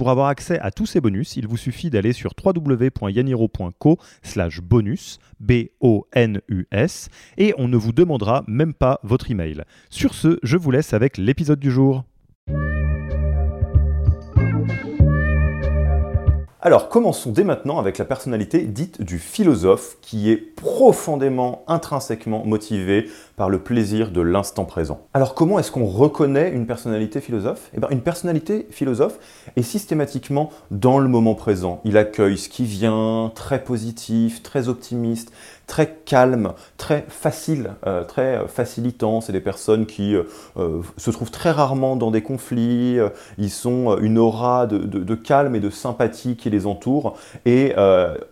Pour avoir accès à tous ces bonus, il vous suffit d'aller sur www.yaniro.co slash bonus, B-O-N-U-S, et on ne vous demandera même pas votre email. Sur ce, je vous laisse avec l'épisode du jour. Alors commençons dès maintenant avec la personnalité dite du philosophe qui est profondément, intrinsèquement motivé par le plaisir de l'instant présent. Alors comment est-ce qu'on reconnaît une personnalité philosophe? Eh bien une personnalité philosophe est systématiquement dans le moment présent. Il accueille ce qui vient, très positif, très optimiste, très calme, très facile, euh, très facilitant. C'est des personnes qui euh, euh, se trouvent très rarement dans des conflits. ils sont une aura de, de, calme et de sympathie qui les entoure. Et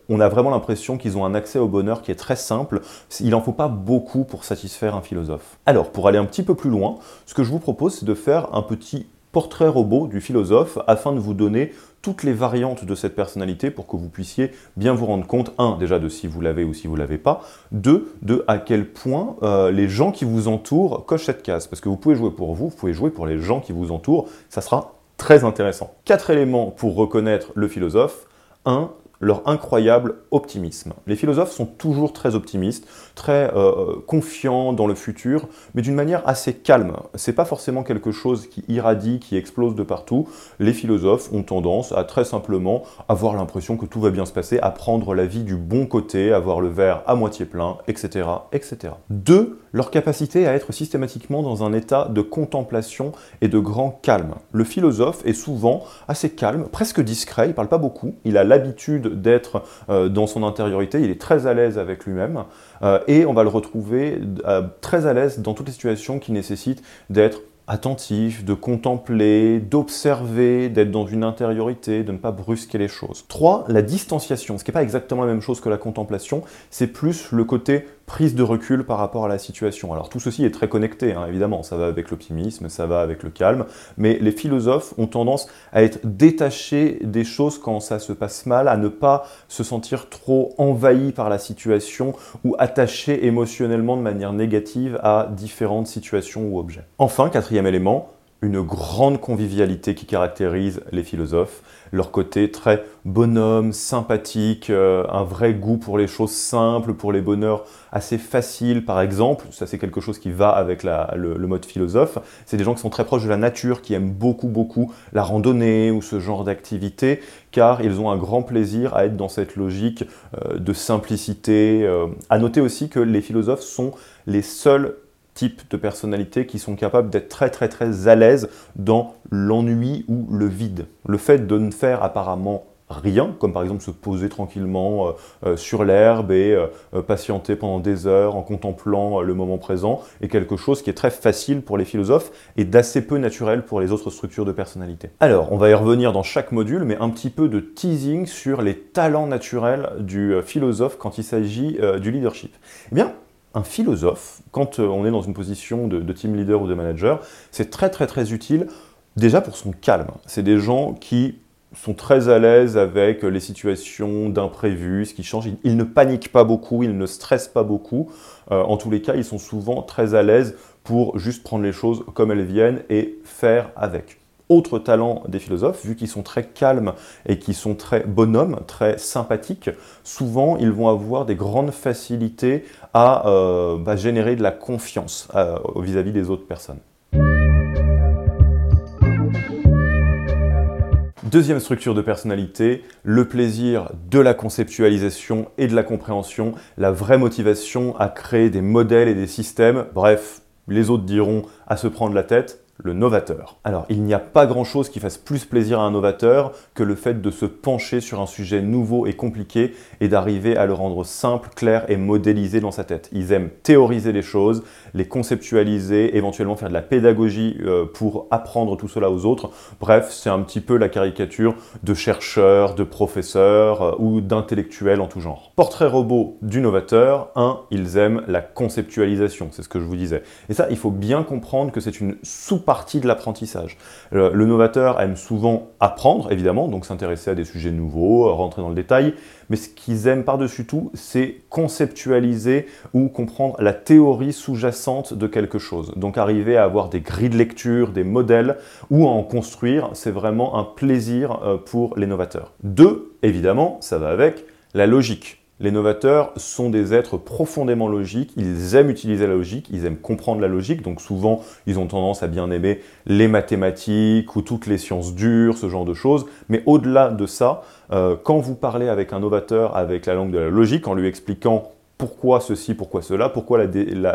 on a vraiment l'impression qu'ils ont un accès au bonheur qui est très simple. Il n'en faut pas beaucoup pour satisfaire philosophe. Alors, pour aller un petit peu plus loin, ce que je vous propose, c'est de faire un petit portrait robot du philosophe afin de vous donner toutes les variantes de cette personnalité pour que vous puissiez bien vous rendre compte, un, déjà de si vous l'avez ou si vous l'avez pas, deux, de à quel point euh, les gens qui vous entourent cochent cette case. Parce que vous pouvez jouer pour vous, vous pouvez jouer pour les gens qui vous entourent, ça sera très intéressant. Quatre éléments pour reconnaître le philosophe. Un, leur incroyable optimisme. Les philosophes sont toujours très optimistes, très euh, confiants dans le futur, mais d'une manière assez calme. C'est pas forcément quelque chose qui irradie, qui explose de partout. Les philosophes ont tendance à très simplement avoir l'impression que tout va bien se passer, à prendre la vie du bon côté, à voir le verre à moitié plein, etc., etc. Deux, leur capacité à être systématiquement dans un état de contemplation et de grand calme. Le philosophe est souvent assez calme, presque discret, il parle pas beaucoup, il a l'habitude d'être euh, dans son intériorité, il est très à l'aise avec lui-même, euh, et on va le retrouver euh, très à l'aise dans toutes les situations qui nécessitent d'être attentif, de contempler, d'observer, d'être dans une intériorité, de ne pas brusquer les choses. 3. La distanciation, ce qui n'est pas exactement la même chose que la contemplation, c'est plus le côté prise de recul par rapport à la situation. Alors tout ceci est très connecté, hein, évidemment, ça va avec l'optimisme, ça va avec le calme, mais les philosophes ont tendance à être détachés des choses quand ça se passe mal, à ne pas se sentir trop envahis par la situation ou attachés émotionnellement de manière négative à différentes situations ou objets. Enfin, quatrième élément, une grande convivialité qui caractérise les philosophes, leur côté très bonhomme, sympathique, euh, un vrai goût pour les choses simples, pour les bonheurs assez faciles par exemple, ça c'est quelque chose qui va avec le, mode philosophe, c'est des gens qui sont très proches de la nature, qui aiment beaucoup beaucoup la randonnée ou ce genre d'activité, car ils ont un grand plaisir à être dans cette logique euh, de simplicité. Euh. À noter aussi que les philosophes sont les seuls types de personnalités qui sont capables d'être très très très à l'aise dans l'ennui ou le vide. Le fait de ne faire apparemment rien, comme par exemple se poser tranquillement euh, euh, sur l'herbe et euh, patienter pendant des heures en contemplant le moment présent, est quelque chose qui est très facile pour les philosophes et d'assez peu naturel pour les autres structures de personnalité. Alors, on va y revenir dans chaque module, mais un petit peu de teasing sur les talents naturels du philosophe quand il s'agit du leadership. Eh bien, un philosophe, quand euh, on est dans une position de, team leader ou de manager, c'est très très très utile déjà pour son calme. C'est des gens qui sont très à l'aise avec les situations d'imprévus, ce qui change. Ils, ne paniquent pas beaucoup, ils ne stressent pas beaucoup. Euh, en tous les cas, ils sont souvent très à l'aise pour juste prendre les choses comme elles viennent et faire avec autre talent des philosophes, vu qu'ils sont très calmes et qu'ils sont très bonhommes, très sympathiques, souvent ils vont avoir des grandes facilités à euh, bah, générer de la confiance euh, vis-à-vis des autres personnes. Deuxième structure de personnalité, le plaisir de la conceptualisation et de la compréhension, la vraie motivation à créer des modèles et des systèmes, bref, les autres diront à se prendre la tête, le novateur. Alors, il n'y a pas grand-chose qui fasse plus plaisir à un novateur que le fait de se pencher sur un sujet nouveau et compliqué et d'arriver à le rendre simple, clair et modélisé dans sa tête. Ils aiment théoriser les choses, les conceptualiser, éventuellement faire de la pédagogie euh, pour apprendre tout cela aux autres. Bref, c'est un petit peu la caricature de chercheurs, de professeurs euh, ou d'intellectuels en tout genre. Portrait robot du novateur, 1. Ils aiment la conceptualisation, c'est ce que je vous disais. Et ça, il faut bien comprendre que c'est une sous-partie de l'apprentissage. Le novateur aime souvent apprendre, évidemment, donc s'intéresser à des sujets nouveaux, rentrer dans le détail, mais ce qu'ils aiment par-dessus tout, c'est conceptualiser ou comprendre la théorie sous-jacente de quelque chose. Donc arriver à avoir des grilles de lecture, des modèles, ou à en construire, c'est vraiment un plaisir euh, pour les novateurs. Deux, évidemment, ça va avec la logique. Les novateurs sont des êtres profondément logiques, ils aiment utiliser la logique, ils aiment comprendre la logique, donc souvent ils ont tendance à bien aimer les mathématiques ou toutes les sciences dures, ce genre de choses, mais au-delà de ça, euh, quand vous parlez avec un novateur avec la langue de la logique, en lui expliquant pourquoi ceci, pourquoi cela, pourquoi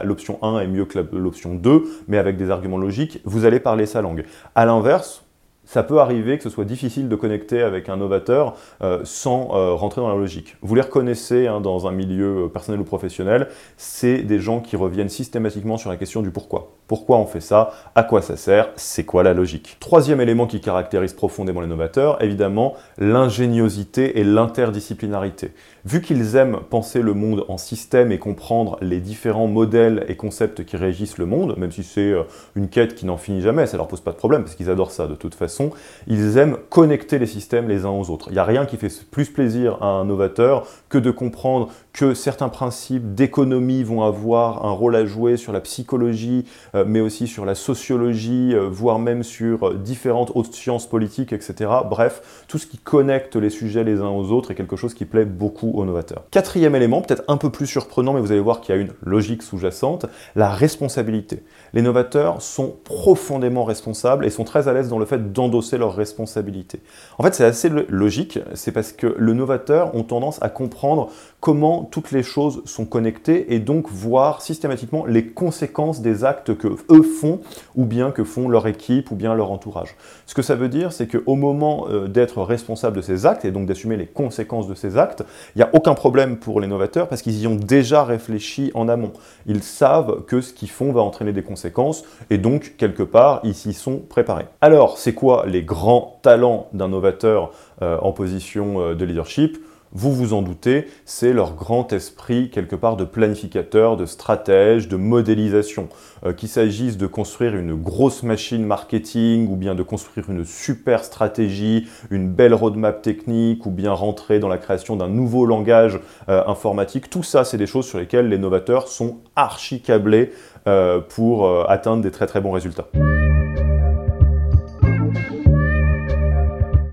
l'option 1 est mieux que l'option 2, mais avec des arguments logiques, vous allez parler sa langue. A l'inverse, ça peut arriver que ce soit difficile de connecter avec un novateur euh, sans euh, rentrer dans la logique. Vous les reconnaissez hein, dans un milieu euh, personnel ou professionnel, c'est des gens qui reviennent systématiquement sur la question du pourquoi. Pourquoi on fait ça? À quoi ça sert? C'est quoi la logique? Troisième élément qui caractérise profondément les novateurs, évidemment, l'ingéniosité et l'interdisciplinarité. Vu qu'ils aiment penser le monde en système et comprendre les différents modèles et concepts qui régissent le monde, même si c'est une quête qui n'en finit jamais, ça leur pose pas de problème parce qu'ils adorent ça de toute façon, ils aiment connecter les systèmes les uns aux autres. Il n'y a rien qui fait plus plaisir à un novateur que de comprendre que certains principes d'économie vont avoir un rôle à jouer sur la psychologie, euh, mais aussi sur la sociologie, euh, voire même sur euh, différentes autres sciences politiques, etc. Bref, tout ce qui connecte les sujets les uns aux autres est quelque chose qui plaît beaucoup novateurs. Quatrième élément, peut-être un peu plus surprenant, mais vous allez voir qu'il y a une logique sous-jacente, la responsabilité. Les novateurs sont profondément responsables et sont très à l'aise dans le fait d'endosser leurs responsabilités. En fait, c'est assez logique, c'est parce que le novateur ont tendance à comprendre comment toutes les choses sont connectées et donc voir systématiquement les conséquences des actes que eux font ou bien que font leur équipe ou bien leur entourage. Ce que ça veut dire, c'est qu'au moment euh, d'être responsable de ces actes et donc d'assumer les conséquences de ces actes, il n'y a aucun problème pour les novateurs parce qu'ils y ont déjà réfléchi en amont. Ils savent que ce qu'ils font va entraîner des conséquences et donc quelque part ils s'y sont préparés. Alors, c'est quoi les grands talents d'un novateur euh, en position euh, de leadership? Vous vous en doutez, c'est leur grand esprit quelque part de planificateur, de stratège, de modélisation. Euh, qu'il s'agisse de construire une grosse machine marketing ou bien de construire une super stratégie, une belle roadmap technique ou bien rentrer dans la création d'un nouveau langage euh, informatique, tout ça c'est des choses sur lesquelles les novateurs sont archi câblés euh, pour atteindre des très très bons résultats.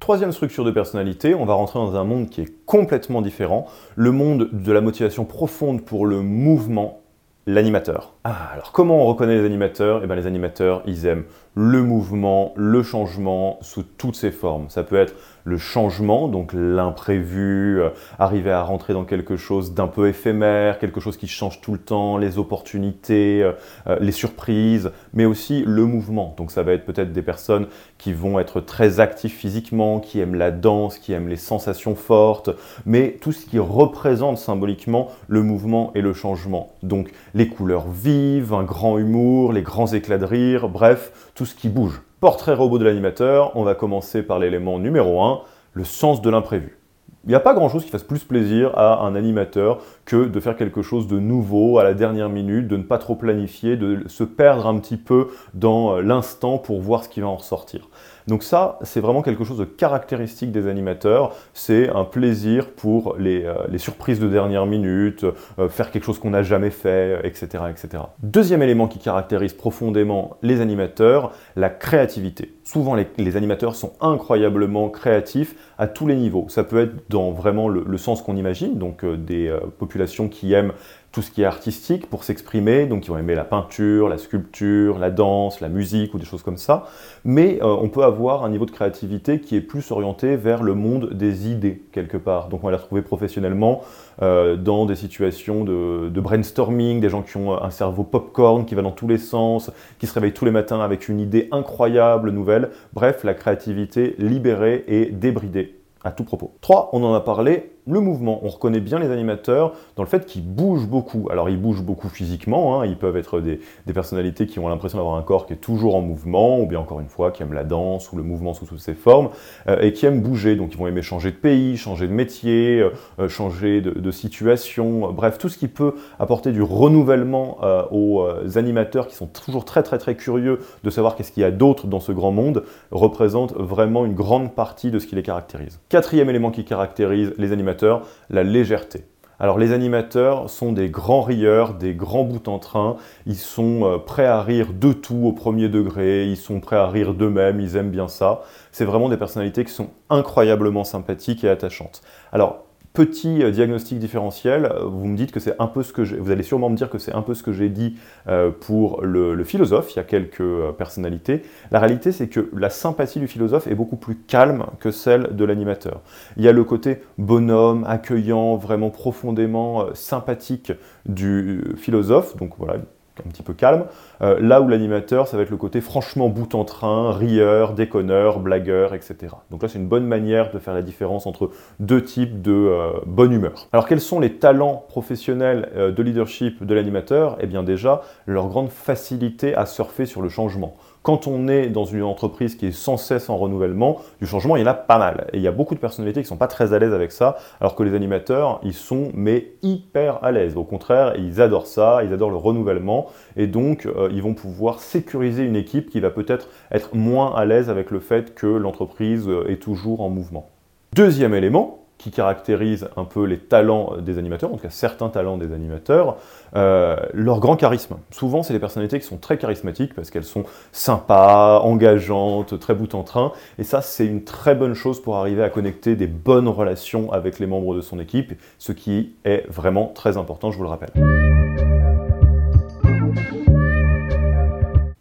Troisième structure de personnalité, on va rentrer dans un monde qui est complètement différent, le monde de la motivation profonde pour le mouvement, l'animateur. Ah, alors comment on reconnaît les animateurs? Eh bien les animateurs, ils aiment le mouvement, le changement sous toutes ses formes. Ça peut être le changement, donc l'imprévu, euh, arriver à rentrer dans quelque chose d'un peu éphémère, quelque chose qui change tout le temps, les opportunités, euh, euh, les surprises, mais aussi le mouvement. Donc ça va être peut-être des personnes qui vont être très actifs physiquement, qui aiment la danse, qui aiment les sensations fortes, mais tout ce qui représente symboliquement le mouvement et le changement. Donc les couleurs vives, un grand humour, les grands éclats de rire, bref, tout ce qui bouge. Portrait robot de l'animateur, on va commencer par l'élément numéro 1, le sens de l'imprévu. Il n'y a pas grand-chose qui fasse plus plaisir à un animateur que de faire quelque chose de nouveau à la dernière minute, de ne pas trop planifier, de se perdre un petit peu dans euh, l'instant pour voir ce qui va en ressortir. Donc ça, c'est vraiment quelque chose de caractéristique des animateurs. C'est un plaisir pour les, euh, surprises de dernière minute, euh, faire quelque chose qu'on n'a jamais fait, etc., etc. Deuxième élément qui caractérise profondément les animateurs, la créativité. Souvent, les, animateurs sont incroyablement créatifs à tous les niveaux. Ça peut être dans vraiment le, sens qu'on imagine, donc euh, des populations qui aiment tout ce qui est artistique pour s'exprimer, donc ils vont aimer la peinture, la sculpture, la danse, la musique ou des choses comme ça. Mais euh, on peut avoir un niveau de créativité qui est plus orienté vers le monde des idées quelque part. Donc on va les retrouver professionnellement euh, dans des situations de, de, brainstorming, des gens qui ont un cerveau popcorn qui va dans tous les sens, qui se réveillent tous les matins avec une idée incroyable, nouvelle. Bref, la créativité libérée et débridée à tout propos. 3. On en a parlé, le mouvement. On reconnaît bien les animateurs dans le fait qu'ils bougent beaucoup. Alors ils bougent beaucoup physiquement, hein. ils peuvent être des, personnalités qui ont l'impression d'avoir un corps qui est toujours en mouvement, ou bien encore une fois qui aiment la danse ou le mouvement sous toutes ses formes, euh, et qui aiment bouger. Donc ils vont aimer changer de pays, changer de métier, euh, euh, changer de, situation, bref, tout ce qui peut apporter du renouvellement aux animateurs qui sont toujours très très très curieux de savoir qu'est-ce qu'il y a d'autre dans ce grand monde, représente vraiment une grande partie de ce qui les caractérise. Quatrième élément qui caractérise les animateurs, la légèreté. Alors les animateurs sont des grands rieurs, des grands bouts en train, ils sont euh, prêts à rire de tout au premier degré, ils sont prêts à rire d'eux-mêmes, ils aiment bien ça. C'est vraiment des personnalités qui sont incroyablement sympathiques et attachantes. Alors Petit euh, diagnostic différentiel, euh, vous me dites que c'est un peu ce que vous allez sûrement me dire que c'est un peu ce que j'ai dit euh, pour le, philosophe, il y a quelques personnalités. La réalité, c'est que la sympathie du philosophe est beaucoup plus calme que celle de l'animateur. Il y a le côté bonhomme, accueillant, vraiment profondément sympathique du philosophe, donc voilà, un petit peu calme. Euh, là où l'animateur, ça va être le côté franchement bout en train, rieur, déconneur, blagueur, etc. Donc là, c'est une bonne manière de faire la différence entre deux types de euh, bonne humeur. Alors quels sont les talents professionnels euh, de leadership de l'animateur? Eh bien déjà, leur grande facilité à surfer sur le changement. Quand on est dans une entreprise qui est sans cesse en renouvellement, du changement, il y en a pas mal. Et il y a beaucoup de personnalités qui ne sont pas très à l'aise avec ça, alors que les animateurs, ils sont mais hyper à l'aise. Au contraire, ils adorent ça, ils adorent le renouvellement, et donc euh, ils vont pouvoir sécuriser une équipe qui va peut-être être moins à l'aise avec le fait que l'entreprise euh, est toujours en mouvement. Deuxième élément, qui caractérise un peu les talents des animateurs, en tout cas certains talents des animateurs, euh, leur grand charisme. Souvent, c'est des personnalités qui sont très charismatiques parce qu'elles sont sympas, engageantes, très bout en train. Et ça, c'est une très bonne chose pour arriver à connecter des bonnes relations avec les membres de son équipe, ce qui est vraiment très important, je vous le rappelle.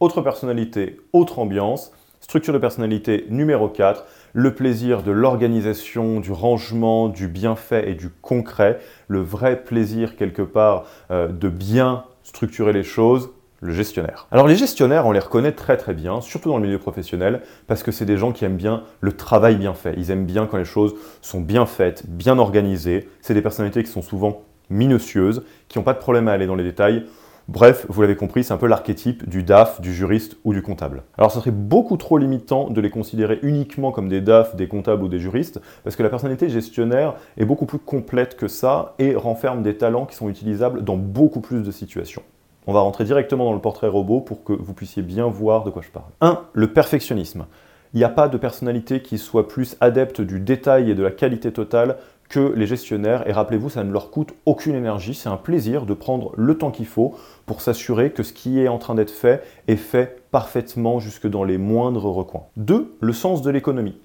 Autre personnalité, autre ambiance, structure de personnalité numéro 4, le plaisir de l'organisation, du rangement, du bienfait et du concret, le vrai plaisir quelque part euh, de bien structurer les choses, le gestionnaire. Alors les gestionnaires, on les reconnaît très très bien, surtout dans le milieu professionnel, parce que c'est des gens qui aiment bien le travail bien fait. Ils aiment bien quand les choses sont bien faites, bien organisées. C'est des personnalités qui sont souvent minutieuses, qui n'ont pas de problème à aller dans les détails. Bref, vous l'avez compris, c'est un peu l'archétype du DAF, du juriste ou du comptable. Alors ça serait beaucoup trop limitant de les considérer uniquement comme des DAF, des comptables ou des juristes, parce que la personnalité gestionnaire est beaucoup plus complète que ça et renferme des talents qui sont utilisables dans beaucoup plus de situations. On va rentrer directement dans le portrait robot pour que vous puissiez bien voir de quoi je parle. 1. Le perfectionnisme. Il n'y a pas de personnalité qui soit plus adepte du détail et de la qualité totale que les gestionnaires. Et rappelez-vous, ça ne leur coûte aucune énergie. C'est un plaisir de prendre le temps qu'il faut pour s'assurer que ce qui est en train d'être fait est fait parfaitement jusque dans les moindres recoins. 2. Le sens de l'économie.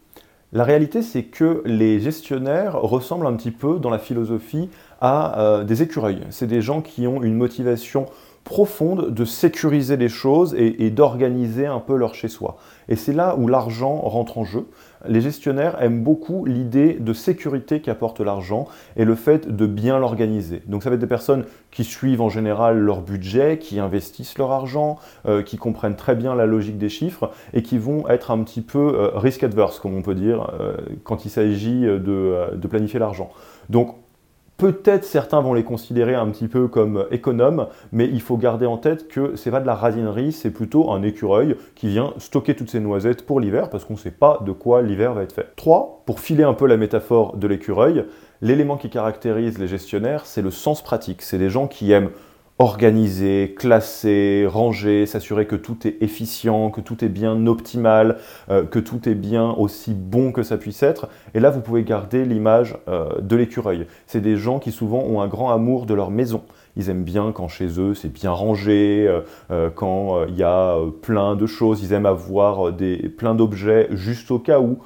La réalité, c'est que les gestionnaires ressemblent un petit peu dans la philosophie à euh, des écureuils. C'est des gens qui ont une motivation profonde de sécuriser les choses et, d'organiser un peu leur chez-soi. Et c'est là où l'argent rentre en jeu. Les gestionnaires aiment beaucoup l'idée de sécurité qu'apporte l'argent et le fait de bien l'organiser. Donc ça va être des personnes qui suivent en général leur budget, qui investissent leur argent, euh, qui comprennent très bien la logique des chiffres et qui vont être un petit peu euh, risk adverse, comme on peut dire, euh, quand il s'agit de, planifier l'argent. Peut-être certains vont les considérer un petit peu comme économes, mais il faut garder en tête que c'est pas de la radinerie, c'est plutôt un écureuil qui vient stocker toutes ses noisettes pour l'hiver parce qu'on ne sait pas de quoi l'hiver va être fait. 3. Pour filer un peu la métaphore de l'écureuil, l'élément qui caractérise les gestionnaires, c'est le sens pratique. C'est des gens qui aiment organiser, classer, ranger, s'assurer que tout est efficient, que tout est bien optimal, euh, que tout est bien aussi bon que ça puisse être. Et là, vous pouvez garder l'image euh, de l'écureuil. C'est des gens qui souvent ont un grand amour de leur maison. Ils aiment bien quand chez eux c'est bien rangé, euh, quand il y a plein de choses. Ils aiment avoir des, plein d'objets juste au cas où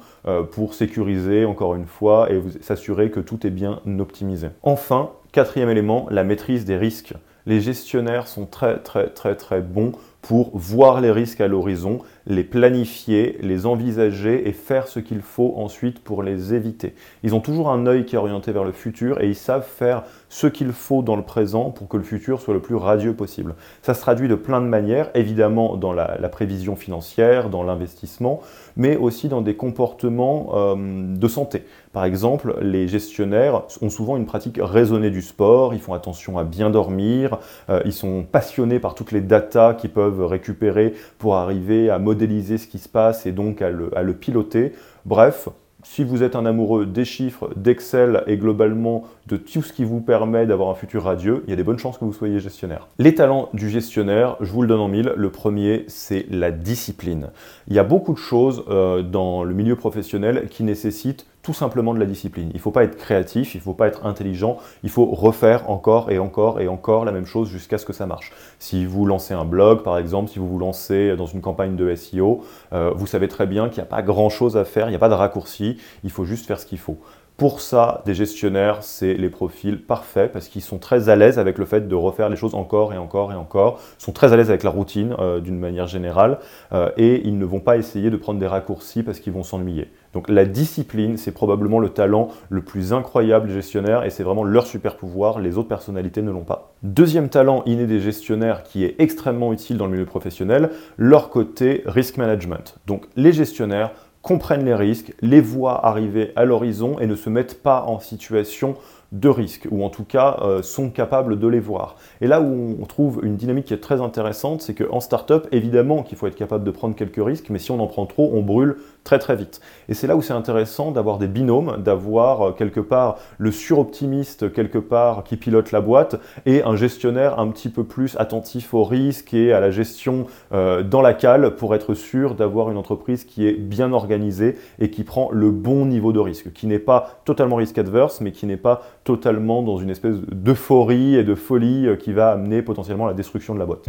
pour sécuriser encore une fois et s'assurer que tout est bien optimisé. Enfin, quatrième élément, la maîtrise des risques. Les gestionnaires sont très très très très bons pour voir les risques à l'horizon, les planifier, les envisager et faire ce qu'il faut ensuite pour les éviter. Ils ont toujours un œil qui est orienté vers le futur et ils savent faire ce qu'il faut dans le présent pour que le futur soit le plus radieux possible. Ça se traduit de plein de manières, évidemment dans la, prévision financière, dans l'investissement, mais aussi dans des comportements euh, de santé. Par exemple, les gestionnaires ont souvent une pratique raisonnée du sport, ils font attention à bien dormir, euh, ils sont passionnés par toutes les datas qu'ils peuvent récupérer pour arriver à modéliser ce qui se passe et donc à le piloter. Bref, si vous êtes un amoureux des chiffres, d'Excel et globalement de tout ce qui vous permet d'avoir un futur radieux, il y a des bonnes chances que vous soyez gestionnaire. Les talents du gestionnaire, je vous le donne en mille. Le premier, c'est la discipline. Il y a beaucoup de choses euh, dans le milieu professionnel qui nécessitent tout simplement de la discipline. Il ne faut pas être créatif, il ne faut pas être intelligent, il faut refaire encore et encore et encore la même chose jusqu'à ce que ça marche. Si vous lancez un blog, par exemple, si vous vous lancez dans une campagne de SEO, euh, vous savez très bien qu'il n'y a pas grand-chose à faire, il n'y a pas de raccourci, il faut juste faire ce qu'il faut. Pour ça, des gestionnaires, c'est les profils parfaits parce qu'ils sont très à l'aise avec le fait de refaire les choses encore et encore et encore, sont très à l'aise avec la routine euh, d'une manière générale euh, et ils ne vont pas essayer de prendre des raccourcis parce qu'ils vont s'ennuyer. Donc la discipline, c'est probablement le talent le plus incroyable des gestionnaires et c'est vraiment leur super pouvoir, les autres personnalités ne l'ont pas. Deuxième talent inné des gestionnaires qui est extrêmement utile dans le milieu professionnel, leur côté risk management. Donc les gestionnaires comprennent les risques, les voient arriver à l'horizon et ne se mettent pas en situation de risque, ou en tout cas euh, sont capables de les voir. Et là où on trouve une dynamique qui est très intéressante, c'est qu'en startup, évidemment qu'il faut être capable de prendre quelques risques, mais si on en prend trop, on brûle très très vite. Et c'est là où c'est intéressant d'avoir des binômes, d'avoir euh, quelque part le suroptimiste quelque part qui pilote la boîte et un gestionnaire un petit peu plus attentif aux risques et à la gestion euh, dans la cale pour être sûr d'avoir une entreprise qui est bien organisée et qui prend le bon niveau de risque, qui n'est pas totalement risque adverse, mais qui n'est pas totalement dans une espèce d'euphorie et de folie euh, qui va amener potentiellement la destruction de la boîte.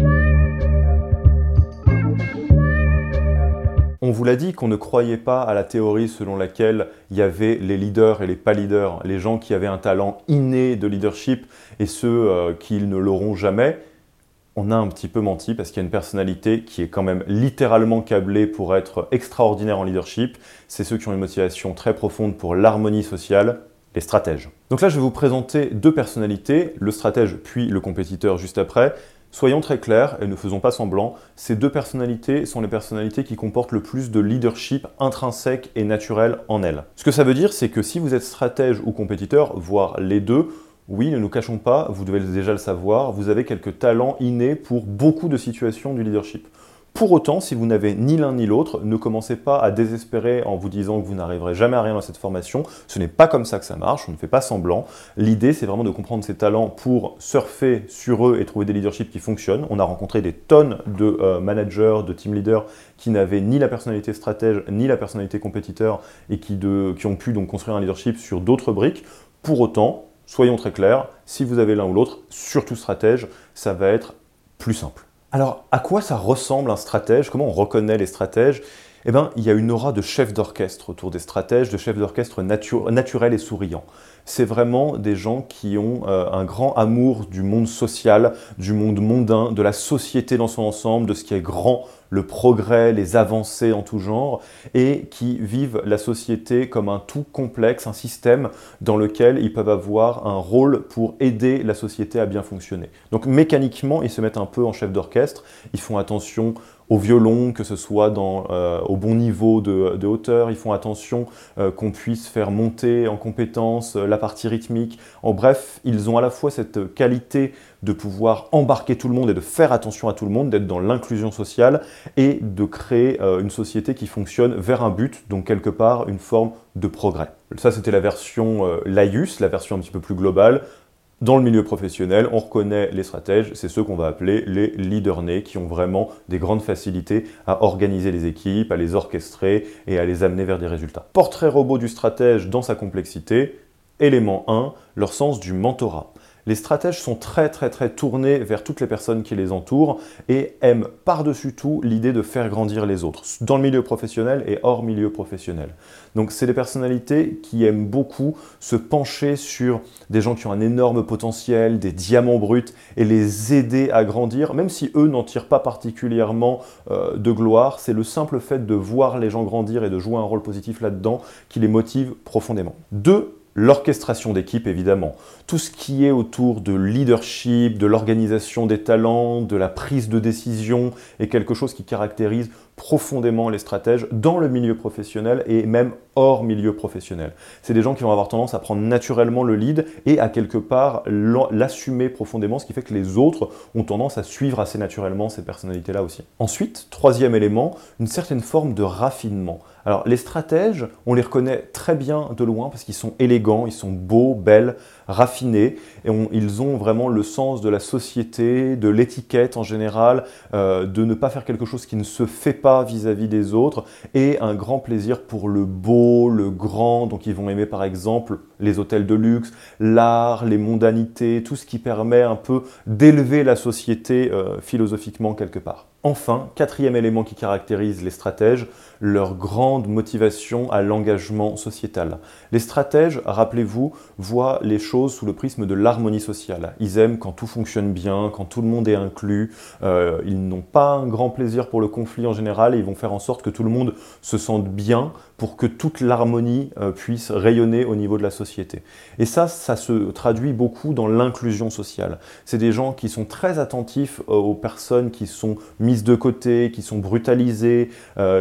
On vous l'a dit qu'on ne croyait pas à la théorie selon laquelle il y avait les leaders et les pas leaders, les gens qui avaient un talent inné de leadership et ceux euh, qui ne l'auront jamais. On a un petit peu menti parce qu'il y a une personnalité qui est quand même littéralement câblée pour être extraordinaire en leadership. C'est ceux qui ont une motivation très profonde pour l'harmonie sociale, les stratèges. Donc là, je vais vous présenter deux personnalités, le stratège puis le compétiteur juste après. Soyons très clairs et ne faisons pas semblant, ces deux personnalités sont les personnalités qui comportent le plus de leadership intrinsèque et naturel en elles. Ce que ça veut dire, c'est que si vous êtes stratège ou compétiteur, voire les deux, oui, ne nous cachons pas, vous devez déjà le savoir, vous avez quelques talents innés pour beaucoup de situations du leadership. Pour autant, si vous n'avez ni l'un ni l'autre, ne commencez pas à désespérer en vous disant que vous n'arriverez jamais à rien dans cette formation. Ce n'est pas comme ça que ça marche, on ne fait pas semblant. L'idée, c'est vraiment de comprendre ces talents pour surfer sur eux et trouver des leaderships qui fonctionnent. On a rencontré des tonnes de euh, managers, de team leaders qui n'avaient ni la personnalité stratège, ni la personnalité compétiteur et qui, qui ont pu donc construire un leadership sur d'autres briques. Pour autant, soyons très clairs, si vous avez l'un ou l'autre, surtout stratège, ça va être plus simple. Alors, à quoi ça ressemble un stratège? Comment on reconnaît les stratèges? Eh bien, il y a une aura de chef d'orchestre autour des stratèges, de chef d'orchestre naturel et souriant c'est vraiment des gens qui ont euh, un grand amour du monde social, du monde mondain, de la société dans son ensemble, de ce qui est grand, le progrès, les avancées en tout genre, et qui vivent la société comme un tout complexe, un système dans lequel ils peuvent avoir un rôle pour aider la société à bien fonctionner. Donc mécaniquement, ils se mettent un peu en chef d'orchestre, ils font attention au violon, que ce soit euh, au bon niveau de, hauteur. Ils font attention euh, qu'on puisse faire monter en compétence euh, la partie rythmique. En bref, ils ont à la fois cette qualité de pouvoir embarquer tout le monde et de faire attention à tout le monde, d'être dans l'inclusion sociale et de créer une société qui fonctionne vers un but, donc quelque part une forme de progrès. Ça, c'était la version Laïus, la version un petit peu plus globale. Dans le milieu professionnel, on reconnaît les stratèges, c'est ceux qu'on va appeler les leaders nés, qui ont vraiment des grandes facilités à organiser les équipes, à les orchestrer et à les amener vers des résultats. Portrait robot du stratège dans sa complexité, élément 1, leur sens du mentorat. Les stratèges sont très très très tournés vers toutes les personnes qui les entourent et aiment par-dessus tout l'idée de faire grandir les autres, dans le milieu professionnel et hors milieu professionnel. Donc c'est des personnalités qui aiment beaucoup se pencher sur des gens qui ont un énorme potentiel, des diamants bruts, et les aider à grandir, même si eux n'en tirent pas particulièrement euh, de gloire, c'est le simple fait de voir les gens grandir et de jouer un rôle positif là-dedans qui les motive profondément. Deux, L'orchestration d'équipe, évidemment. Tout ce qui est autour de leadership, de l'organisation des talents, de la prise de décision, est quelque chose qui caractérise profondément les stratèges dans le milieu professionnel et même hors milieu professionnel. C'est des gens qui vont avoir tendance à prendre naturellement le lead et à quelque part l'assumer profondément, ce qui fait que les autres ont tendance à suivre assez naturellement ces personnalités-là aussi. Ensuite, troisième élément, une certaine forme de raffinement. Alors les stratèges, on les reconnaît très bien de loin parce qu'ils sont élégants, ils sont beaux, belles, raffinés, et ils ont vraiment le sens de la société, de l'étiquette en général, euh, de ne pas faire quelque chose qui ne se fait pas vis-à-vis des autres, et un grand plaisir pour le beau, le grand, donc ils vont aimer par exemple les hôtels de luxe, l'art, les mondanités, tout ce qui permet un peu d'élever la société euh, philosophiquement quelque part. Enfin, quatrième élément qui caractérise les stratèges, leur grande motivation à l'engagement sociétal. Les stratèges, rappelez-vous, voient les choses sous le prisme de l'harmonie sociale. Ils aiment quand tout fonctionne bien, quand tout le monde est inclus. Euh, ils n'ont pas un grand plaisir pour le conflit en général et ils vont faire en sorte que tout le monde se sente bien pour que toute l'harmonie euh, puisse rayonner au niveau de la société. Et ça, ça se traduit beaucoup dans l'inclusion sociale. C'est des gens qui sont très attentifs euh, aux personnes qui sont mises de côté, qui sont brutalisées,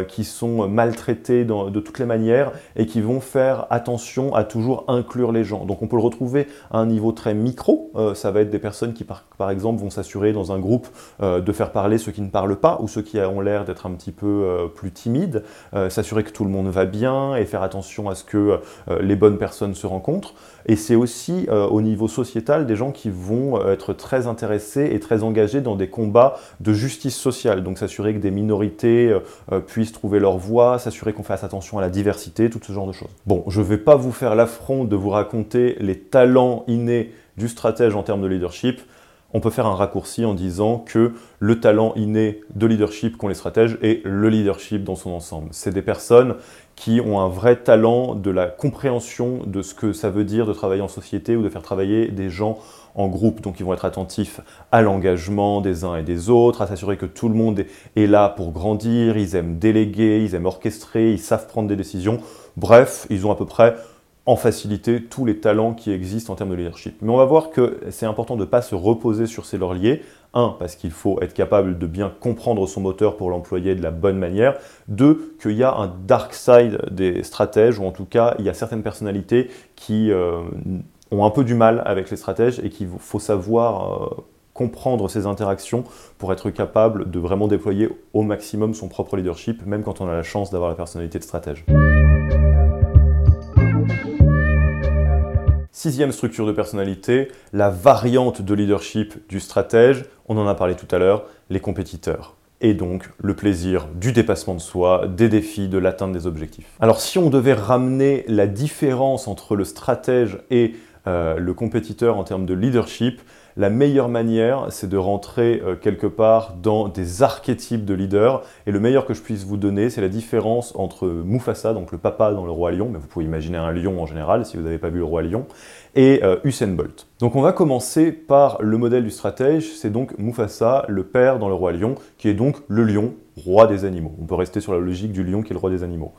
qui sont maltraitées de toutes les manières et qui vont faire attention à toujours inclure les gens. Donc on peut le retrouver à un niveau très micro. ça va être des personnes qui, par, exemple, vont s'assurer dans un groupe de faire parler ceux qui ne parlent pas ou ceux qui ont l'air d'être un petit peu plus timides, s'assurer que tout le monde va bien et faire attention à ce que euh, les bonnes personnes se rencontrent. Et c'est aussi euh, au niveau sociétal des gens qui vont euh, être très intéressés et très engagés dans des combats de justice sociale. Donc s'assurer que des minorités puissent trouver leur voix, s'assurer qu'on fasse attention à la diversité, tout ce genre de choses. Bon, je ne vais pas vous faire l'affront de vous raconter les talents innés du stratège en termes de leadership on peut faire un raccourci en disant que le talent inné de leadership qu'ont les stratèges est le leadership dans son ensemble. C'est des personnes qui ont un vrai talent de la compréhension de ce que ça veut dire de travailler en société ou de faire travailler des gens en groupe. Donc ils vont être attentifs à l'engagement des uns et des autres, à s'assurer que tout le monde est là pour grandir, ils aiment déléguer, ils aiment orchestrer, ils savent prendre des décisions. Bref, ils ont à peu près en faciliter tous les talents qui existent en termes de leadership. Mais on va voir que c'est important de ne pas se reposer sur ses lauriers. Un, parce qu'il faut être capable de bien comprendre son moteur pour l'employer de la bonne manière. Deux, qu'il y a un dark side des stratèges, ou en tout cas, il y a certaines personnalités qui euh, ont un peu du mal avec les stratèges et qu'il faut savoir euh, comprendre ces interactions pour être capable de vraiment déployer au maximum son propre leadership, même quand on a la chance d'avoir la personnalité de stratège. Sixième structure de personnalité, la variante de leadership du stratège, on en a parlé tout à l'heure, les compétiteurs. Et donc le plaisir du dépassement de soi, des défis, de l'atteinte des objectifs. Alors si on devait ramener la différence entre le stratège et euh, le compétiteur en termes de leadership, la meilleure manière, c'est de rentrer euh, quelque part dans des archétypes de leaders. Et le meilleur que je puisse vous donner, c'est la différence entre Mufasa, donc le papa dans le roi lion, mais vous pouvez imaginer un lion en général si vous n'avez pas vu le roi lion, et euh, Usain Bolt. Donc on va commencer par le modèle du stratège, c'est donc Mufasa, le père dans le roi lion, qui est donc le lion, roi des animaux. On peut rester sur la logique du lion qui est le roi des animaux.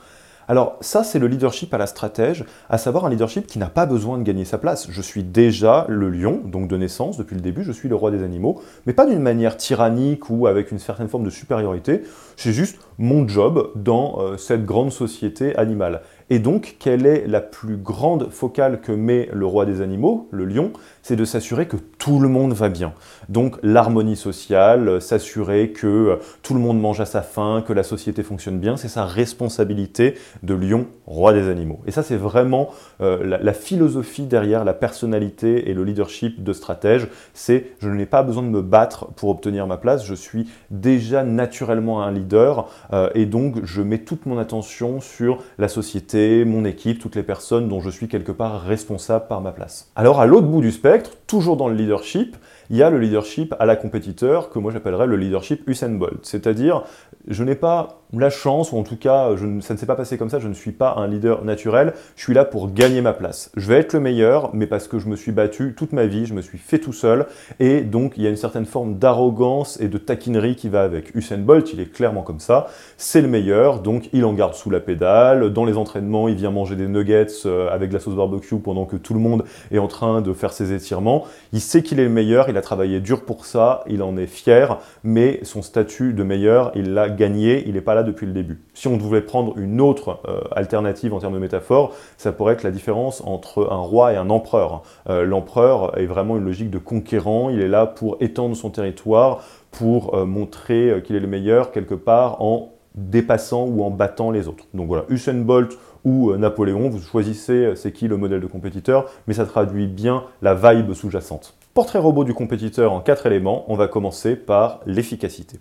Alors ça, c'est le leadership à la stratège, à savoir un leadership qui n'a pas besoin de gagner sa place. Je suis déjà le lion, donc de naissance, depuis le début, je suis le roi des animaux, mais pas d'une manière tyrannique ou avec une certaine forme de supériorité, c'est juste mon job dans euh, cette grande société animale. Et donc, quelle est la plus grande focale que met le roi des animaux, le lion C'est de s'assurer que tout le monde va bien. Donc, l'harmonie sociale, euh, s'assurer que euh, tout le monde mange à sa faim, que la société fonctionne bien, c'est sa responsabilité de lion, roi des animaux. Et ça, c'est vraiment la, la, philosophie derrière la personnalité et le leadership de stratège. C'est je n'ai pas besoin de me battre pour obtenir ma place, je suis déjà naturellement un leader euh, et donc je mets toute mon attention sur la société, mon équipe, toutes les personnes dont je suis quelque part responsable par ma place. Alors à l'autre bout du spectre, toujours dans le leadership, il y a le leadership à la compétiteur que moi j'appellerais le leadership Usain Bolt. C'est-à-dire, je n'ai pas la chance, ou en tout cas, ça ne s'est pas passé comme ça, je ne suis pas un leader naturel, je suis là pour gagner ma place. Je vais être le meilleur, mais parce que je me suis battu toute ma vie, je me suis fait tout seul, et donc il y a une certaine forme d'arrogance et de taquinerie qui va avec. Usain Bolt, il est clairement comme ça, c'est le meilleur, donc il en garde sous la pédale, dans les entraînements, il vient manger des nuggets euh, avec de la sauce barbecue pendant que tout le monde est en train de faire ses étirements. Il sait qu'il est le meilleur, il a travaillé dur pour ça, il en est fier, mais son statut de meilleur, il l'a gagné, il n'est pas là depuis le début. Si on devait prendre une autre euh, alternative en termes de métaphore, ça pourrait être la différence entre un roi et un empereur. Euh, l'empereur est vraiment une logique de conquérant, il est là pour étendre son territoire, pour euh, montrer qu'il est le meilleur quelque part en dépassant ou en battant les autres. Donc voilà, Usain Bolt ou Napoléon, vous choisissez c'est qui le modèle de compétiteur, mais ça traduit bien la vibe sous-jacente. Portrait robot du compétiteur en quatre éléments, on va commencer par l'efficacité.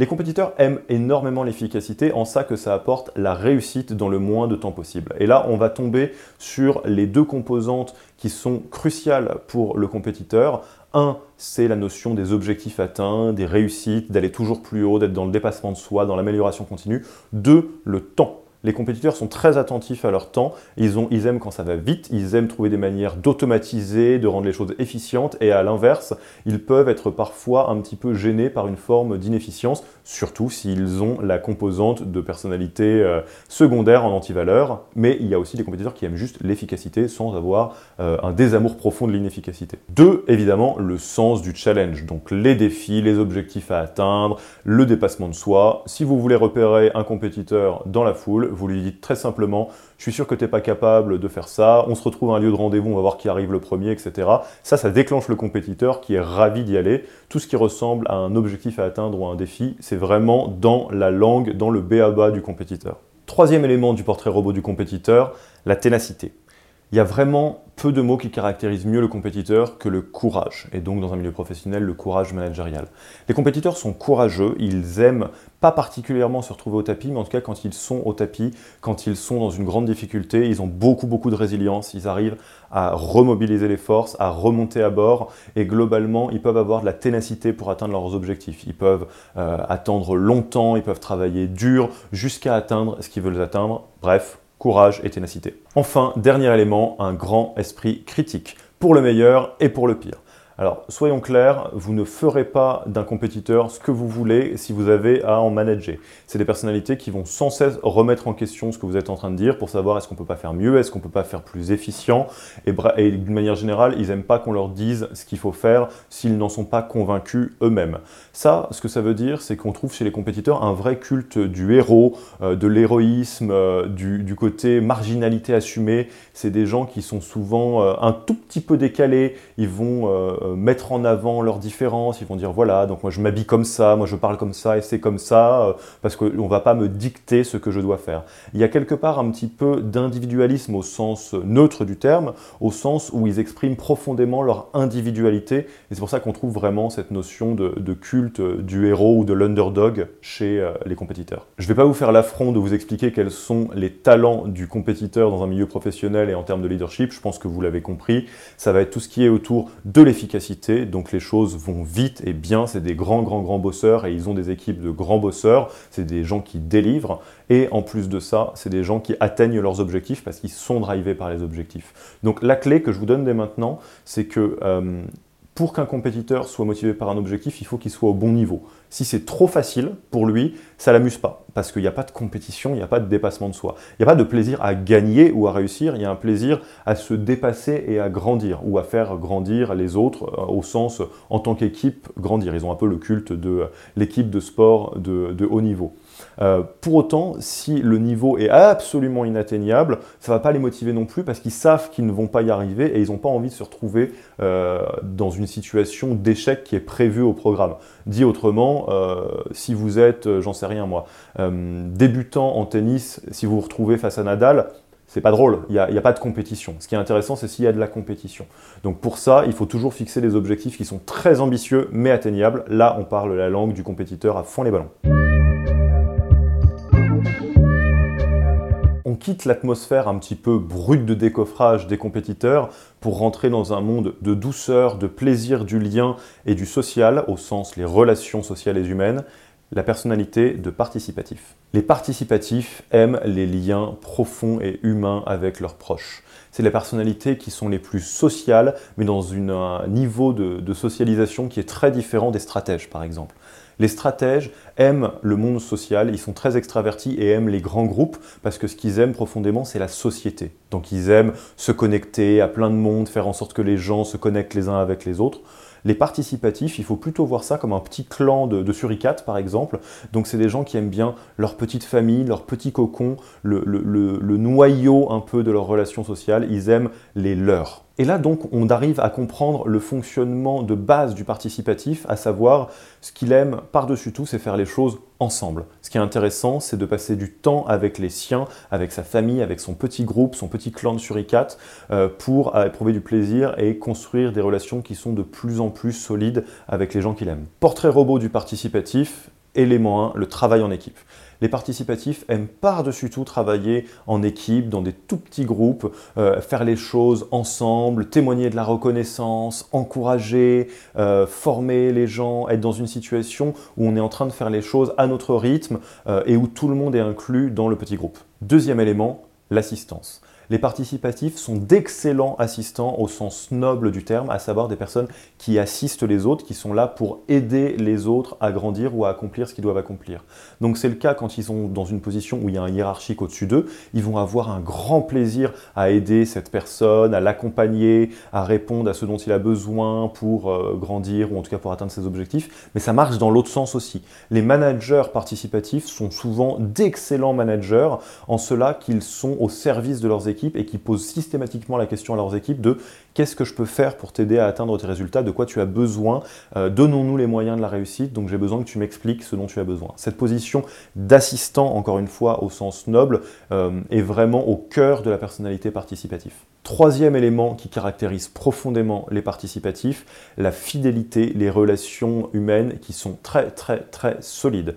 Les compétiteurs aiment énormément l'efficacité en ça que ça apporte la réussite dans le moins de temps possible. Et là, on va tomber sur les deux composantes qui sont cruciales pour le compétiteur. Un, c'est la notion des objectifs atteints, des réussites, d'aller toujours plus haut, d'être dans le dépassement de soi, dans l'amélioration continue. Deux, le temps. Les compétiteurs sont très attentifs à leur temps, ils, aiment quand ça va vite, ils aiment trouver des manières d'automatiser, de rendre les choses efficientes, et à l'inverse, ils peuvent être parfois un petit peu gênés par une forme d'inefficience, surtout s'ils ont la composante de personnalité euh, secondaire en antivaleur, mais il y a aussi des compétiteurs qui aiment juste l'efficacité sans avoir euh, un désamour profond de l'inefficacité. Deux, évidemment, le sens du challenge, donc les défis, les objectifs à atteindre, le dépassement de soi. Si vous voulez repérer un compétiteur dans la foule, vous lui dites très simplement je suis sûr que tu n'es pas capable de faire ça, on se retrouve à un lieu de rendez-vous, on va voir qui arrive le premier, etc. Ça, ça déclenche le compétiteur qui est ravi d'y aller. Tout ce qui ressemble à un objectif à atteindre ou à un défi, c'est vraiment dans la langue, dans le béaba du compétiteur. Troisième élément du portrait robot du compétiteur, la ténacité. Il y a vraiment peu de mots qui caractérisent mieux le compétiteur que le courage, et donc dans un milieu professionnel, le courage managérial. Les compétiteurs sont courageux, ils aiment pas particulièrement se retrouver au tapis, mais en tout cas quand ils sont au tapis, quand ils sont dans une grande difficulté, ils ont beaucoup beaucoup de résilience, ils arrivent à remobiliser les forces, à remonter à bord, et globalement ils peuvent avoir de la ténacité pour atteindre leurs objectifs. Ils peuvent euh, attendre longtemps, ils peuvent travailler dur jusqu'à atteindre ce qu'ils veulent atteindre. Bref, courage et ténacité. Enfin, dernier élément, un grand esprit critique, pour le meilleur et pour le pire. Alors, soyons clairs, vous ne ferez pas d'un compétiteur ce que vous voulez si vous avez à en manager. C'est des personnalités qui vont sans cesse remettre en question ce que vous êtes en train de dire pour savoir est-ce qu'on peut pas faire mieux, est-ce qu'on peut pas faire plus efficient. Et, d'une manière générale, ils n'aiment pas qu'on leur dise ce qu'il faut faire s'ils n'en sont pas convaincus eux-mêmes. Ça, ce que ça veut dire, c'est qu'on trouve chez les compétiteurs un vrai culte du héros, euh, de l'héroïsme, euh, du, côté marginalité assumée. C'est des gens qui sont souvent euh, un tout petit peu décalés. Ils vont mettre en avant leurs différences, ils vont dire voilà, donc moi je m'habille comme ça, moi je parle comme ça et c'est comme ça, euh, parce qu'on ne va pas me dicter ce que je dois faire. Il y a quelque part un petit peu d'individualisme au sens neutre du terme, au sens où ils expriment profondément leur individualité, et c'est pour ça qu'on trouve vraiment cette notion de, culte du héros ou de l'underdog chez euh, les compétiteurs. Je ne vais pas vous faire l'affront de vous expliquer quels sont les talents du compétiteur dans un milieu professionnel et en termes de leadership, je pense que vous l'avez compris, ça va être tout ce qui est autour de l'efficacité donc les choses vont vite et bien, c'est des grands, grands, grands bosseurs, et ils ont des équipes de grands bosseurs, c'est des gens qui délivrent, et en plus de ça, c'est des gens qui atteignent leurs objectifs parce qu'ils sont drivés par les objectifs. Donc la clé que je vous donne dès maintenant, c'est que... Euh, pour qu'un compétiteur soit motivé par un objectif, il faut qu'il soit au bon niveau. Si c'est trop facile pour lui, ça l'amuse pas, parce qu'il n'y a pas de compétition, il n'y a pas de dépassement de soi. Il n'y a pas de plaisir à gagner ou à réussir, il y a un plaisir à se dépasser et à grandir, ou à faire grandir les autres, euh, au sens, en tant qu'équipe, grandir. Ils ont un peu le culte de l'équipe de sport de, de haut niveau. Euh, pour autant, si le niveau est absolument inatteignable, ça ne va pas les motiver non plus parce qu'ils savent qu'ils ne vont pas y arriver et ils n'ont pas envie de se retrouver euh, dans une situation d'échec qui est prévue au programme. Dit autrement, euh, si vous êtes, j'en sais rien moi, débutant en tennis, si vous vous retrouvez face à Nadal, c'est pas drôle, il n'y a, a, pas de compétition. Ce qui est intéressant, c'est s'il y a de la compétition. Donc pour ça, il faut toujours fixer des objectifs qui sont très ambitieux mais atteignables. Là, on parle la langue du compétiteur à fond les ballons. Quitte l'atmosphère un petit peu brute de décoffrage des compétiteurs pour rentrer dans un monde de douceur, de plaisir, du lien et du social, au sens les relations sociales et humaines, la personnalité de participatif. Les participatifs aiment les liens profonds et humains avec leurs proches. C'est les personnalités qui sont les plus sociales, mais dans un niveau de, socialisation qui est très différent des stratèges, par exemple. Les stratèges aiment le monde social, ils sont très extravertis et aiment les grands groupes parce que ce qu'ils aiment profondément, c'est la société. Donc ils aiment se connecter à plein de monde, faire en sorte que les gens se connectent les uns avec les autres. Les participatifs, il faut plutôt voir ça comme un petit clan de, suricates, par exemple. Donc, c'est des gens qui aiment bien leur petite famille, leur petit cocon, le, le noyau un peu de leur relation sociale. Ils aiment les leurs. Et là, donc, on arrive à comprendre le fonctionnement de base du participatif, à savoir ce qu'il aime par-dessus tout, c'est faire les choses ensemble. Ce qui est intéressant, c'est de passer du temps avec les siens, avec sa famille, avec son petit groupe, son petit clan de suricates, euh, pour éprouver du plaisir et construire des relations qui sont de plus en plus solides avec les gens qu'il aime. Portrait robot du participatif, élément 1, le travail en équipe. Les participatifs aiment par-dessus tout travailler en équipe, dans des tout petits groupes, euh, faire les choses ensemble, témoigner de la reconnaissance, encourager, euh, former les gens, être dans une situation où on est en train de faire les choses à notre rythme euh, et où tout le monde est inclus dans le petit groupe. Deuxième élément, l'assistance les participatifs sont d'excellents assistants au sens noble du terme, à savoir des personnes qui assistent les autres, qui sont là pour aider les autres à grandir ou à accomplir ce qu'ils doivent accomplir. Donc c'est le cas quand ils sont dans une position où il y a un hiérarchique au-dessus d'eux, ils vont avoir un grand plaisir à aider cette personne, à l'accompagner, à répondre à ce dont il a besoin pour euh, grandir ou en tout cas pour atteindre ses objectifs, mais ça marche dans l'autre sens aussi. Les managers participatifs sont souvent d'excellents managers en cela qu'ils sont au service de leurs équipes et qui posent systématiquement la question à leurs équipes de qu'est-ce que je peux faire pour t'aider à atteindre tes résultats, de quoi tu as besoin, euh, donnons-nous les moyens de la réussite, donc j'ai besoin que tu m'expliques ce dont tu as besoin. Cette position d'assistant, encore une fois au sens noble, euh, est vraiment au cœur de la personnalité participative. Troisième élément qui caractérise profondément les participatifs, la fidélité, les relations humaines qui sont très très très solides.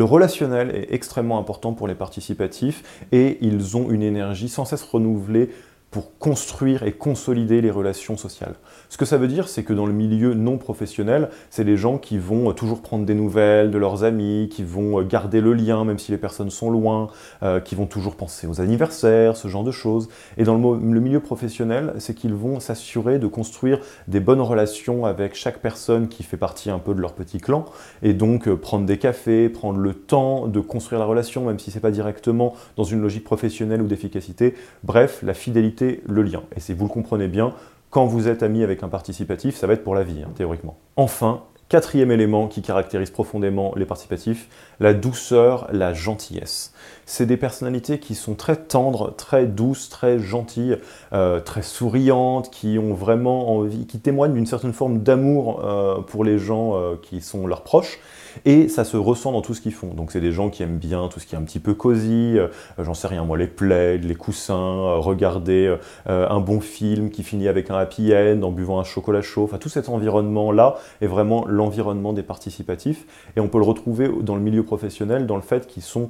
Le relationnel est extrêmement important pour les participatifs et ils ont une énergie sans cesse renouvelée pour construire et consolider les relations sociales. Ce que ça veut dire, c'est que dans le milieu non professionnel, c'est les gens qui vont toujours prendre des nouvelles de leurs amis, qui vont garder le lien même si les personnes sont loin, euh, qui vont toujours penser aux anniversaires, ce genre de choses. Et dans le, milieu professionnel, c'est qu'ils vont s'assurer de construire des bonnes relations avec chaque personne qui fait partie un peu de leur petit clan, et donc euh, prendre des cafés, prendre le temps de construire la relation, même si c'est pas directement dans une logique professionnelle ou d'efficacité. Bref, la fidélité le lien. Et si vous le comprenez bien, quand vous êtes ami avec un participatif, ça va être pour la vie, hein, théoriquement. Enfin, quatrième élément qui caractérise profondément les participatifs, la douceur, la gentillesse. C'est des personnalités qui sont très tendres, très douces, très gentilles, euh, très souriantes, qui ont vraiment envie, qui témoignent d'une certaine forme d'amour euh, pour les gens euh, qui sont leurs proches. Et ça se ressent dans tout ce qu'ils font. Donc c'est des gens qui aiment bien tout ce qui est un petit peu cosy, j'en sais rien moi, les plaids, les coussins, regarder un bon film qui finit avec un happy end en buvant un chocolat chaud, enfin tout cet environnement-là est vraiment l'environnement des participatifs. Et on peut le retrouver dans le milieu professionnel dans le fait qu'ils sont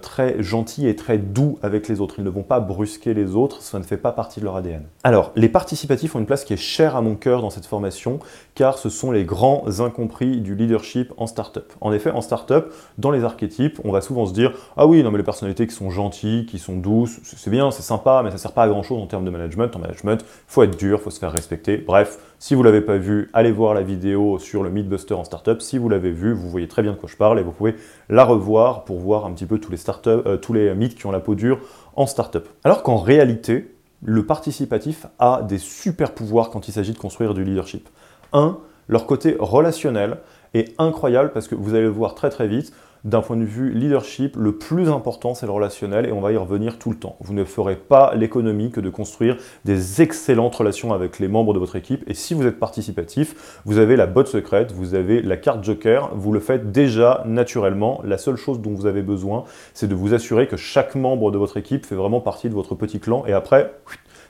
très gentils et très doux avec les autres. Ils ne vont pas brusquer les autres, ça ne fait pas partie de leur ADN. Alors, les participatifs ont une place qui est chère à mon cœur dans cette formation car ce sont les grands incompris du leadership en startup. En effet, en startup, dans les archétypes, on va souvent se dire Ah oui, non, mais les personnalités qui sont gentilles, qui sont douces, c'est bien, c'est sympa, mais ça ne sert pas à grand chose en termes de management. En management, faut être dur, faut se faire respecter. Bref, si vous ne l'avez pas vu, allez voir la vidéo sur le Mythbuster en startup. Si vous l'avez vu, vous voyez très bien de quoi je parle et vous pouvez la revoir pour voir un petit peu tous les, euh, tous les mythes qui ont la peau dure en startup. Alors qu'en réalité, le participatif a des super pouvoirs quand il s'agit de construire du leadership. Un, leur côté relationnel est incroyable parce que vous allez le voir très très vite. D'un point de vue leadership, le plus important c'est le relationnel et on va y revenir tout le temps. Vous ne ferez pas l'économie que de construire des excellentes relations avec les membres de votre équipe et si vous êtes participatif, vous avez la botte secrète, vous avez la carte joker, vous le faites déjà naturellement. La seule chose dont vous avez besoin, c'est de vous assurer que chaque membre de votre équipe fait vraiment partie de votre petit clan et après,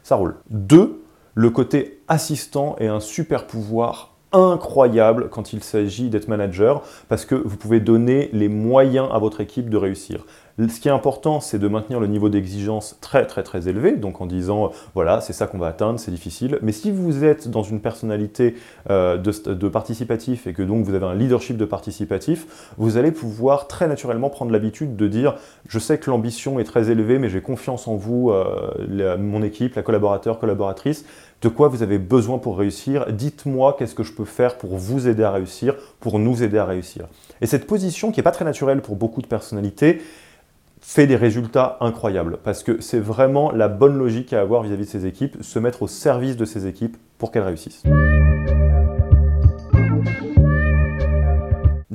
ça roule. Deux, le côté assistant est un super pouvoir incroyable quand il s'agit d'être manager parce que vous pouvez donner les moyens à votre équipe de réussir. Ce qui est important, c'est de maintenir le niveau d'exigence très très très élevé, donc en disant, voilà, c'est ça qu'on va atteindre, c'est difficile. Mais si vous êtes dans une personnalité euh, de, participatif et que donc vous avez un leadership de participatif, vous allez pouvoir très naturellement prendre l'habitude de dire, je sais que l'ambition est très élevée, mais j'ai confiance en vous, euh, mon équipe, la collaborateur, collaboratrice, de quoi vous avez besoin pour réussir, dites-moi qu'est-ce que je peux faire pour vous aider à réussir, pour nous aider à réussir. Et cette position, qui n'est pas très naturelle pour beaucoup de personnalités, fait des résultats incroyables, parce que c'est vraiment la bonne logique à avoir vis-à-vis -vis de ses équipes, se mettre au service de ses équipes pour qu'elles réussissent.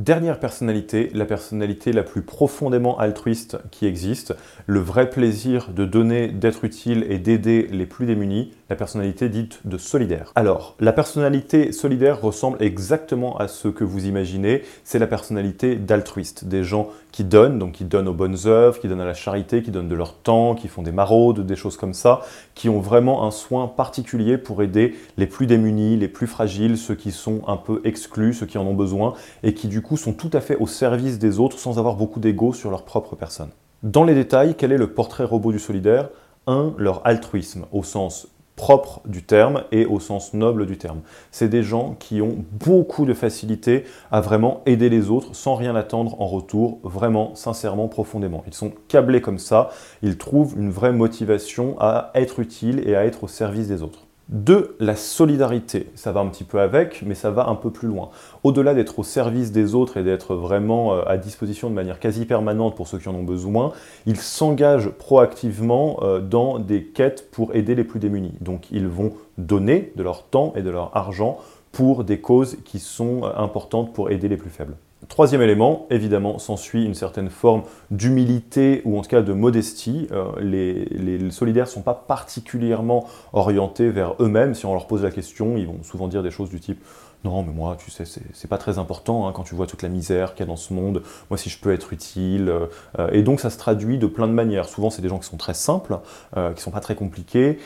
Dernière personnalité, la personnalité la plus profondément altruiste qui existe, le vrai plaisir de donner, d'être utile et d'aider les plus démunis, la personnalité dite de solidaire. Alors, la personnalité solidaire ressemble exactement à ce que vous imaginez, c'est la personnalité d'altruiste, des gens qui donnent, donc qui donnent aux bonnes œuvres, qui donnent à la charité, qui donnent de leur temps, qui font des maraudes, des choses comme ça, qui ont vraiment un soin particulier pour aider les plus démunis, les plus fragiles, ceux qui sont un peu exclus, ceux qui en ont besoin, et qui du coup sont tout à fait au service des autres sans avoir beaucoup d'ego sur leur propre personne. Dans les détails, quel est le portrait robot du solidaire? 1. Leur altruisme, au sens propre du terme et au sens noble du terme. C'est des gens qui ont beaucoup de facilité à vraiment aider les autres sans rien attendre en retour, vraiment, sincèrement, profondément. Ils sont câblés comme ça, ils trouvent une vraie motivation à être utiles et à être au service des autres. Deux, la solidarité. Ça va un petit peu avec, mais ça va un peu plus loin. Au-delà d'être au service des autres et d'être vraiment euh, à disposition de manière quasi permanente pour ceux qui en ont besoin, ils s'engagent proactivement euh, dans des quêtes pour aider les plus démunis. Donc ils vont donner de leur temps et de leur argent pour des causes qui sont euh, importantes pour aider les plus faibles. Troisième élément, évidemment, s'ensuit une certaine forme d'humilité ou en tout cas de modestie. Euh, les, solidaires ne sont pas particulièrement orientés vers eux-mêmes. Si on leur pose la question, ils vont souvent dire des choses du type non, mais moi, tu sais, c'est pas très important hein, quand tu vois toute la misère qu'il y a dans ce monde. Moi, si je peux être utile. Euh, et donc, ça se traduit de plein de manières. Souvent, c'est des gens qui sont très simples, euh, qui sont pas très compliqués,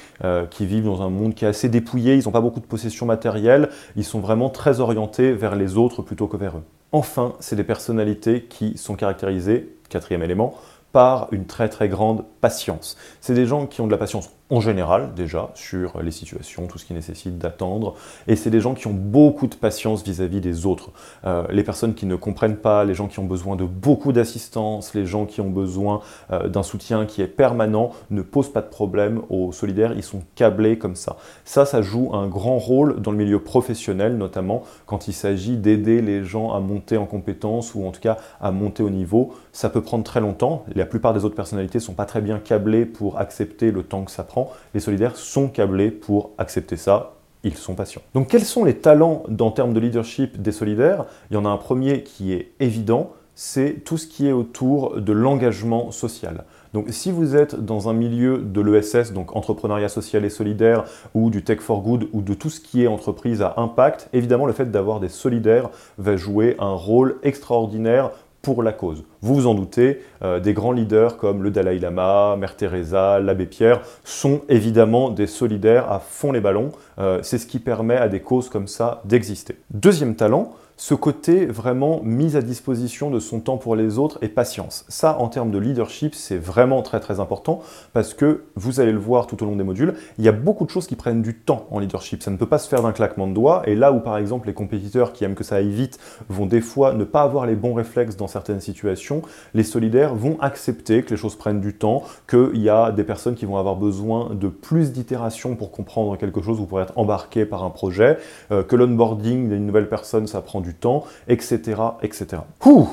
qui vivent dans un monde qui est assez dépouillé. Ils n'ont pas beaucoup de possessions matérielles. Ils sont vraiment très orientés vers les autres plutôt que vers eux. Enfin, c'est des personnalités qui sont caractérisées, quatrième élément, par une très très grande patience. C'est des gens qui ont de la patience en général déjà sur les situations, tout ce qui nécessite d'attendre, et c'est des gens qui ont beaucoup de patience vis-à-vis des autres. Euh, les personnes qui ne comprennent pas, les gens qui ont besoin de beaucoup d'assistance, les gens qui ont besoin euh, d'un soutien qui est permanent, ne posent pas de problème aux solidaires, ils sont câblés comme ça. Ça, ça joue un grand rôle dans le milieu professionnel, notamment quand il s'agit d'aider les gens à monter en compétences ou en tout cas à monter au niveau. Ça peut prendre très longtemps, la plupart des autres personnalités sont pas très bien câblées pour accepter le temps que ça prend les solidaires sont câblés pour accepter ça, ils sont patients. Donc quels sont les talents en termes de leadership des solidaires? Il y en a un premier qui est évident, c'est tout ce qui est autour de l'engagement social. Donc si vous êtes dans un milieu de l'ESS, donc entrepreneuriat social et solidaire, ou du tech for good, ou de tout ce qui est entreprise à impact, évidemment le fait d'avoir des solidaires va jouer un rôle extraordinaire pour la cause. Vous vous en doutez, euh, des grands leaders comme le Dalai Lama, Mère Teresa, l'abbé Pierre sont évidemment des solidaires à fond les ballons. Euh, c'est ce qui permet à des causes comme ça d'exister. Deuxième talent, ce côté vraiment mise à disposition de son temps pour les autres et patience. Ça, en termes de leadership, c'est vraiment très très important parce que vous allez le voir tout au long des modules, il y a beaucoup de choses qui prennent du temps en leadership. Ça ne peut pas se faire d'un claquement de doigts. Et là où par exemple les compétiteurs qui aiment que ça aille vite vont des fois ne pas avoir les bons réflexes dans certaines situations, les solidaires vont accepter que les choses prennent du temps, qu'il y a des personnes qui vont avoir besoin de plus d'itérations pour comprendre quelque chose ou pour être embarqué par un projet, euh, que l'onboarding d'une nouvelle personne, ça prend du temps, etc. etc.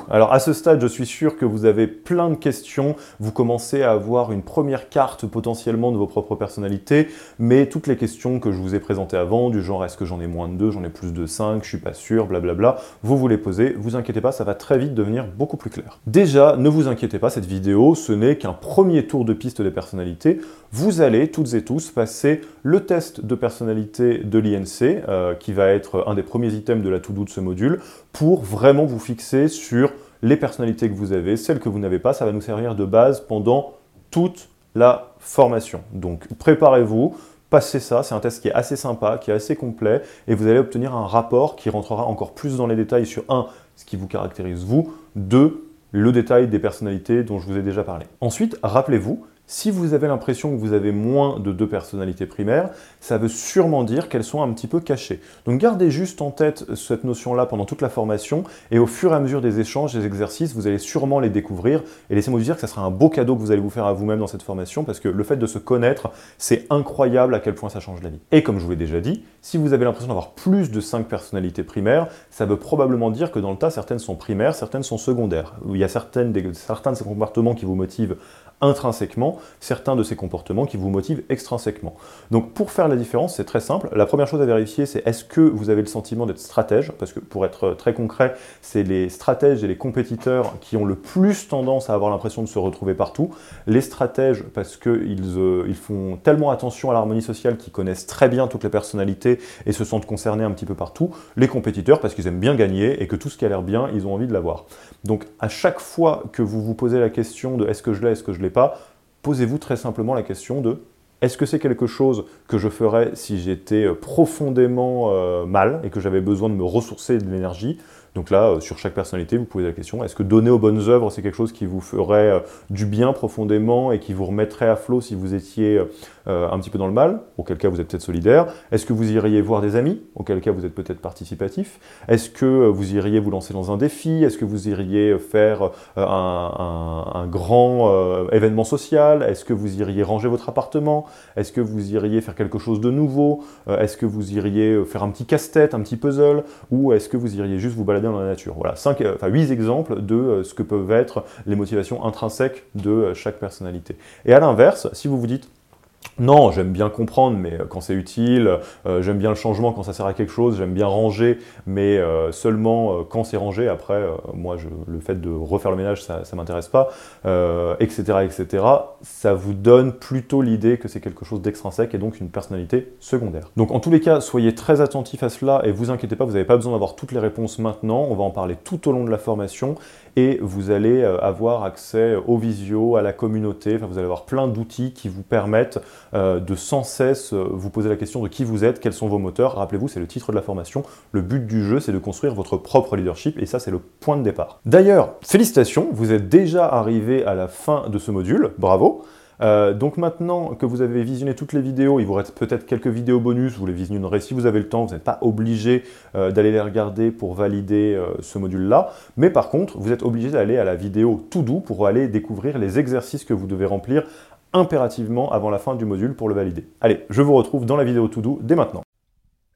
Alors à ce stade, je suis sûr que vous avez plein de questions, vous commencez à avoir une première carte potentiellement de vos propres personnalités, mais toutes les questions que je vous ai présentées avant, du genre est-ce que j'en ai moins de 2, j'en ai plus de 5, je suis pas sûr, blablabla, vous vous les posez, vous inquiétez pas, ça va très vite devenir beaucoup plus clair. Déjà, ne vous inquiétez pas, cette vidéo, ce n'est qu'un premier tour de piste des personnalités, vous allez toutes et tous passer le test de personnalité de l'INC, euh, qui va être un des premiers items de la to-do de ce module, pour vraiment vous fixer sur les personnalités que vous avez, celles que vous n'avez pas. Ça va nous servir de base pendant toute la formation. Donc préparez-vous, passez ça, c'est un test qui est assez sympa, qui est assez complet, et vous allez obtenir un rapport qui rentrera encore plus dans les détails sur un, ce qui vous caractérise vous, deux, le détail des personnalités dont je vous ai déjà parlé. Ensuite, rappelez-vous, si vous avez l'impression que vous avez moins de deux personnalités primaires, ça veut sûrement dire qu'elles sont un petit peu cachées. Donc gardez juste en tête cette notion-là pendant toute la formation et au fur et à mesure des échanges, des exercices, vous allez sûrement les découvrir et laissez-moi vous dire que ça sera un beau cadeau que vous allez vous faire à vous-même dans cette formation parce que le fait de se connaître, c'est incroyable à quel point ça change la vie. Et comme je vous l'ai déjà dit, si vous avez l'impression d'avoir plus de cinq personnalités primaires, ça veut probablement dire que dans le tas, certaines sont primaires, certaines sont secondaires. Il y a certains de ces comportements qui vous motivent intrinsèquement certains de ces comportements qui vous motivent extrinsèquement. Donc pour faire la différence, c'est très simple. La première chose à vérifier, c'est est-ce que vous avez le sentiment d'être stratège? Parce que pour être très concret, c'est les stratèges et les compétiteurs qui ont le plus tendance à avoir l'impression de se retrouver partout. Les stratèges, parce qu'ils euh, ils font tellement attention à l'harmonie sociale qu'ils connaissent très bien toutes les personnalités et se sentent concernés un petit peu partout. Les compétiteurs, parce qu'ils aiment bien gagner et que tout ce qui a l'air bien, ils ont envie de l'avoir. Donc à chaque fois que vous vous posez la question de est-ce que je l'ai, est-ce que je l'ai posez-vous très simplement la question de est-ce que c'est quelque chose que je ferais si j'étais profondément euh, mal et que j'avais besoin de me ressourcer de l'énergie? Donc là, euh, sur chaque personnalité, vous posez la question, est-ce que donner aux bonnes œuvres, c'est quelque chose qui vous ferait euh, du bien profondément et qui vous remettrait à flot si vous étiez euh, un petit peu dans le mal, auquel cas vous êtes peut-être solidaire. Est-ce que vous iriez voir des amis, auquel cas vous êtes peut-être participatif? Est-ce que vous iriez vous lancer dans un défi? Est-ce que vous iriez faire un, grand événement social? Est-ce que vous iriez ranger votre appartement? Est-ce que vous iriez faire quelque chose de nouveau? Est-ce que vous iriez faire un petit casse-tête, un petit puzzle? Ou est-ce que vous iriez juste vous balader dans la nature? Voilà, 5, euh, enfin 8 exemples de euh, ce que peuvent être les motivations intrinsèques de euh, chaque personnalité. Et à l'inverse, si vous vous dites non, j'aime bien comprendre, mais euh, quand c'est utile, euh, j'aime bien le changement quand ça sert à quelque chose, j'aime bien ranger, mais euh, seulement quand c'est rangé. Après, moi, le fait de refaire le ménage, ça ne m'intéresse pas, etc., etc. Ça vous donne plutôt l'idée que c'est quelque chose d'extrinsèque et donc une personnalité secondaire. Donc en tous les cas, soyez très attentifs à cela et vous inquiétez pas, vous n'avez pas besoin d'avoir toutes les réponses maintenant. On va en parler tout au long de la formation et vous allez avoir accès aux visio, à la communauté, vous allez avoir plein d'outils qui vous permettent euh, de sans cesse euh, vous poser la question de qui vous êtes, quels sont vos moteurs. Rappelez-vous, c'est le titre de la formation. Le but du jeu, c'est de construire votre propre leadership et ça, c'est le point de départ. D'ailleurs, félicitations, vous êtes déjà arrivé à la fin de ce module. Bravo. Euh, donc maintenant que vous avez visionné toutes les vidéos, il vous reste peut-être quelques vidéos bonus, vous les visionnerez si vous avez le temps, vous n'êtes pas obligé d'aller les regarder pour valider ce module-là, mais par contre, vous êtes obligé d'aller à la vidéo tout doux pour aller découvrir les exercices que vous devez remplir impérativement avant la fin du module pour le valider. Allez, je vous retrouve dans la vidéo to do dès maintenant.